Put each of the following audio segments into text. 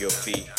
your feet.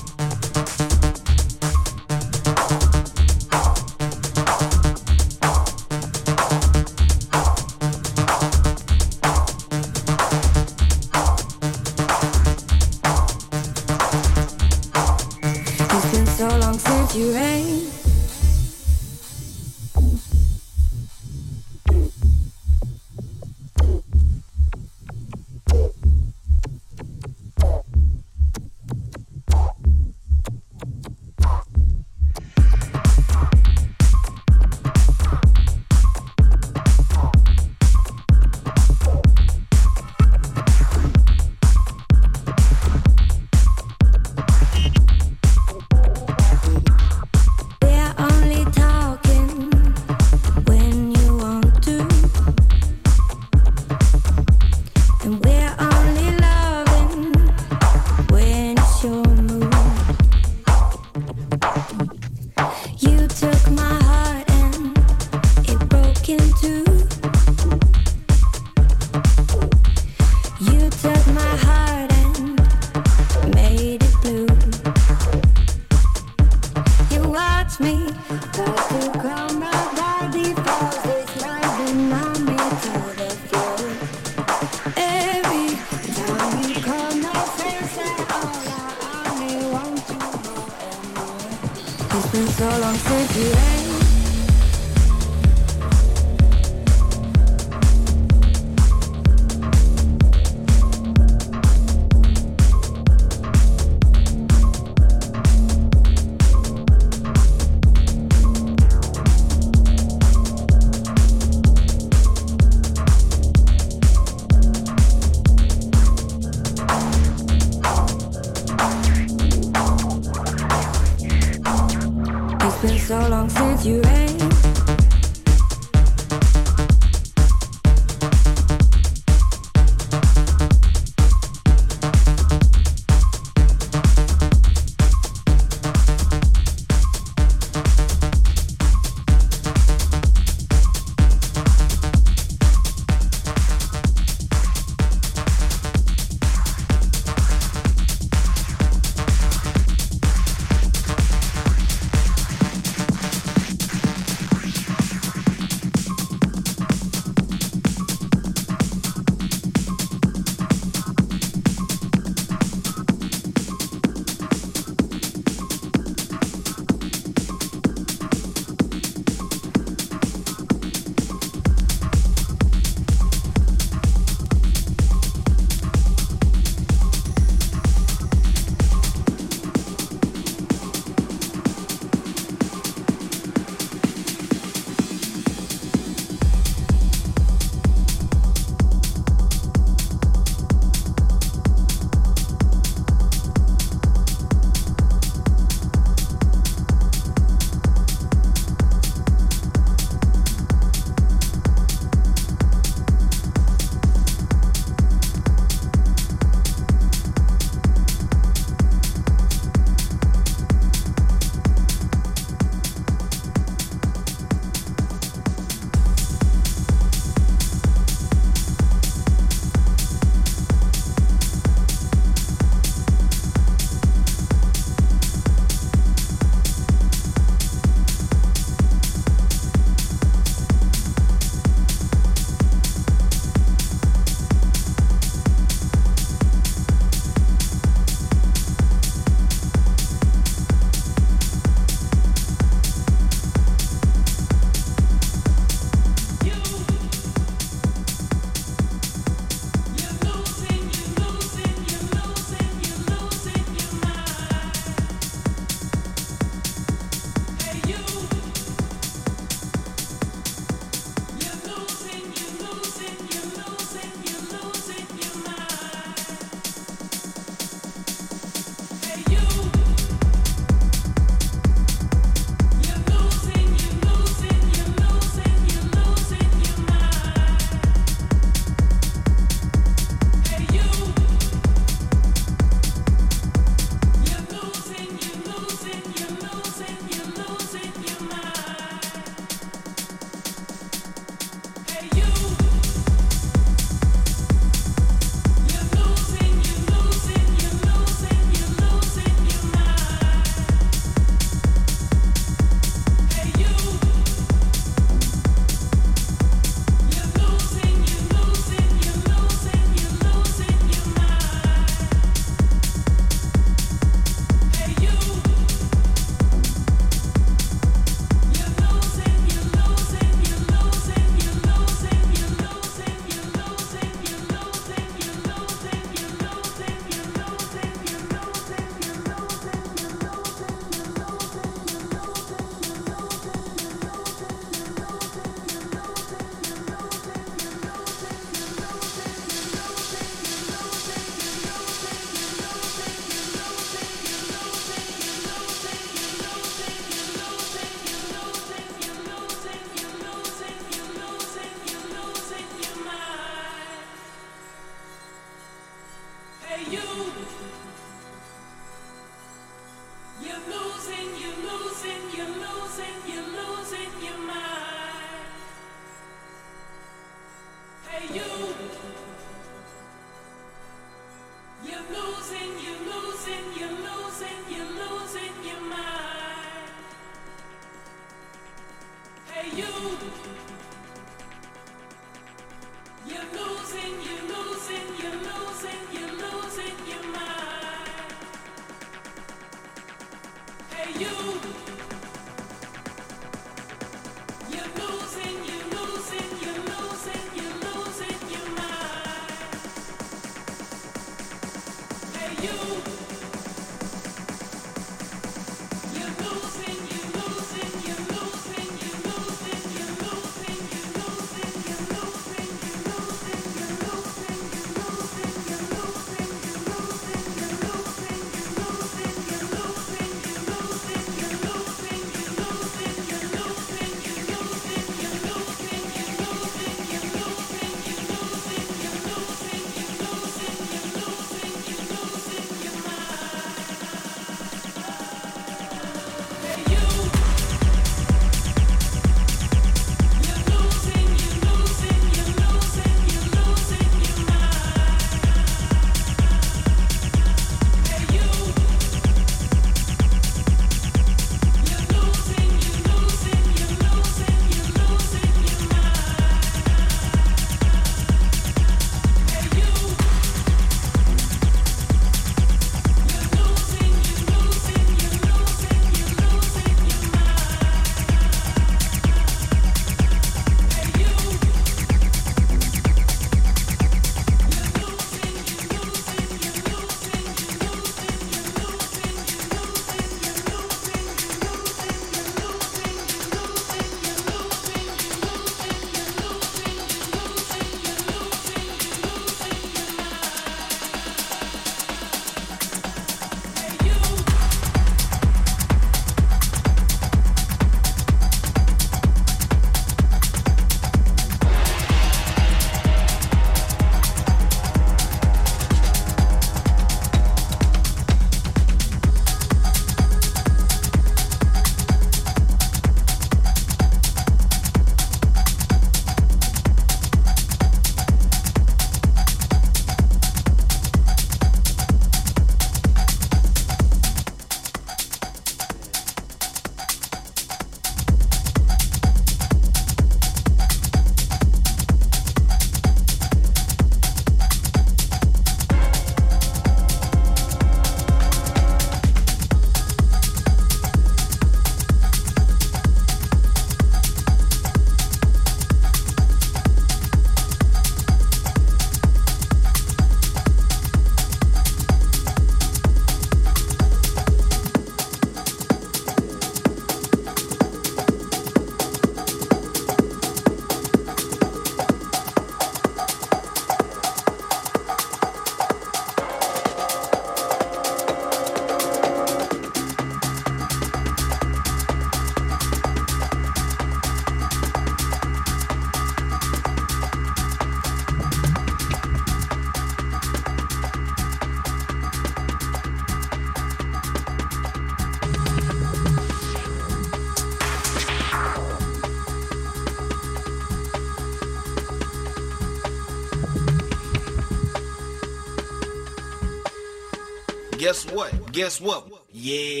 Guess what? Yeah.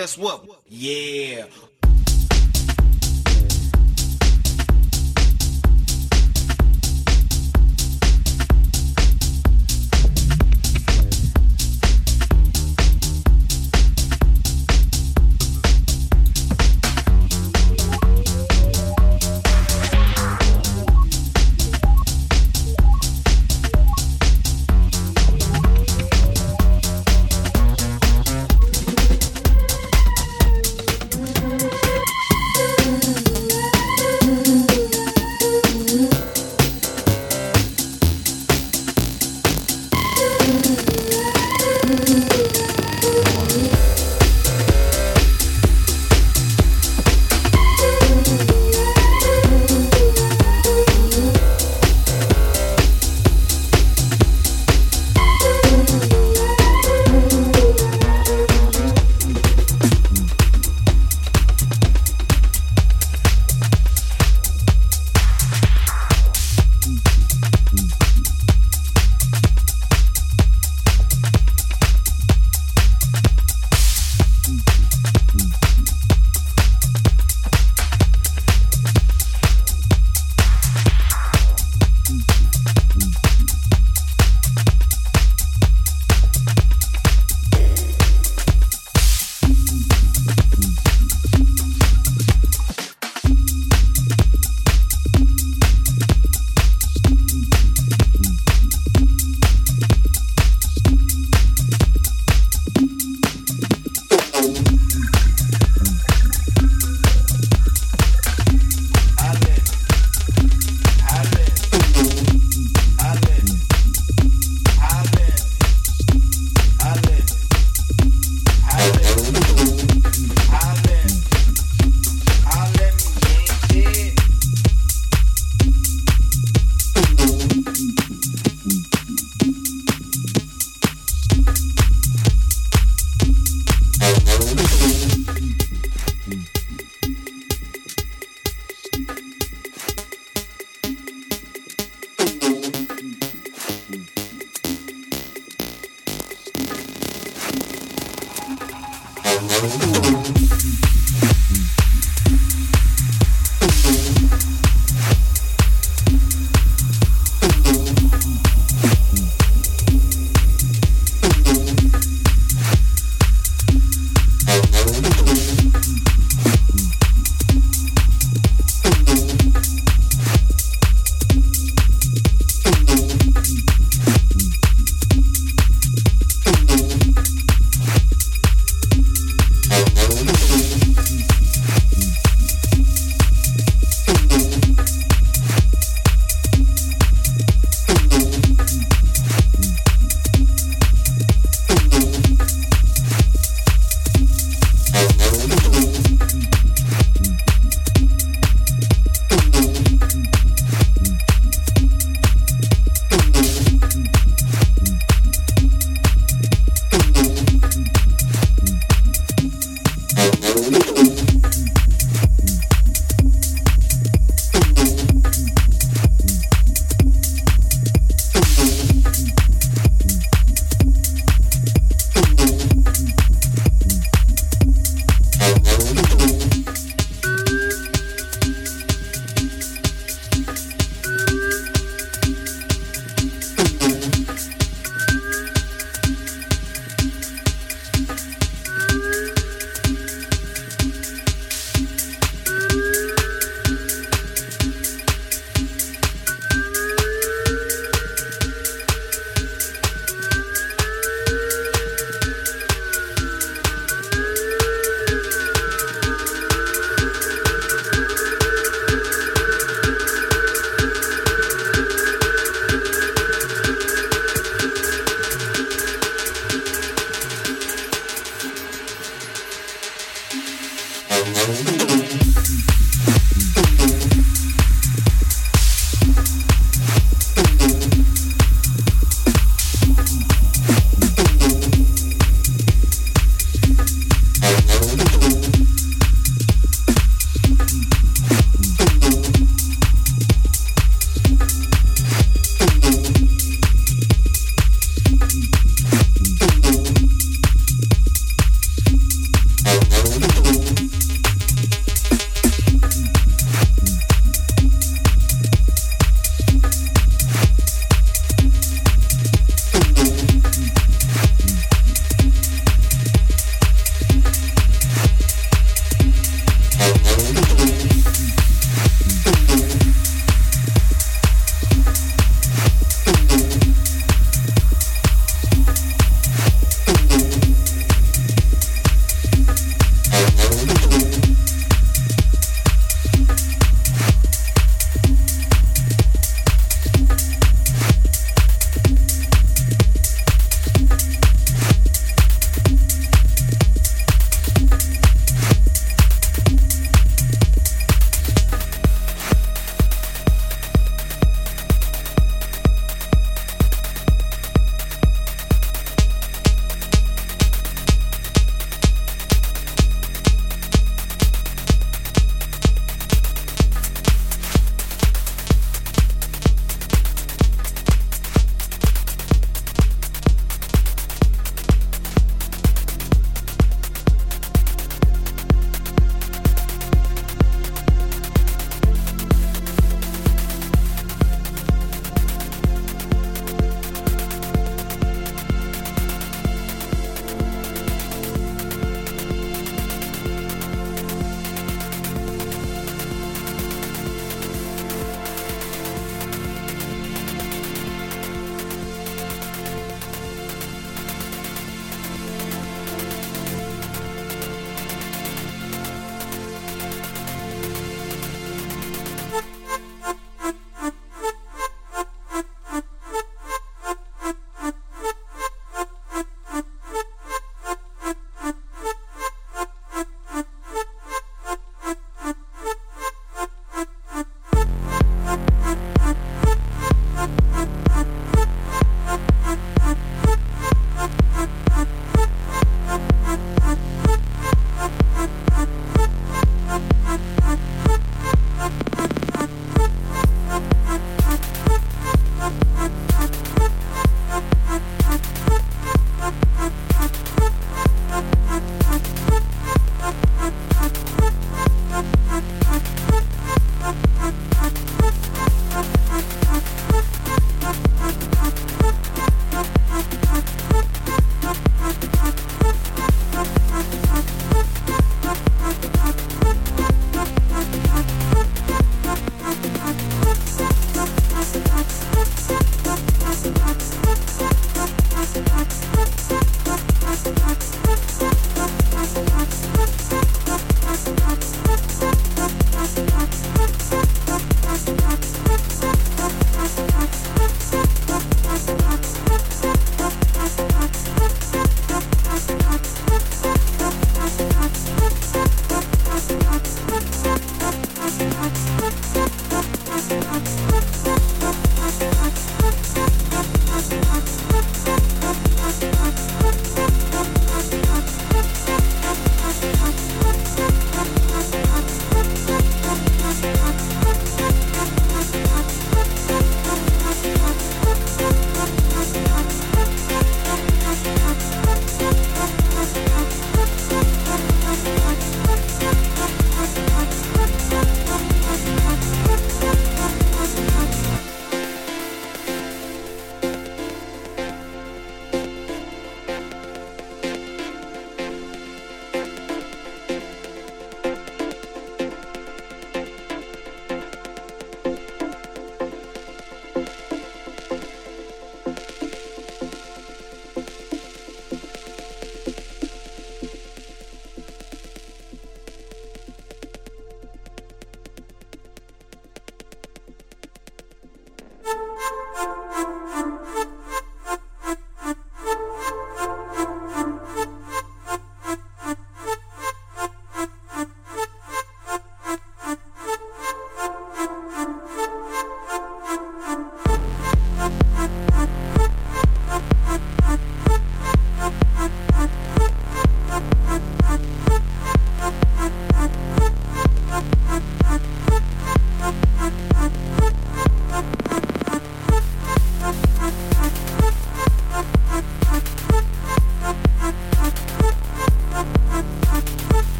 Guess what?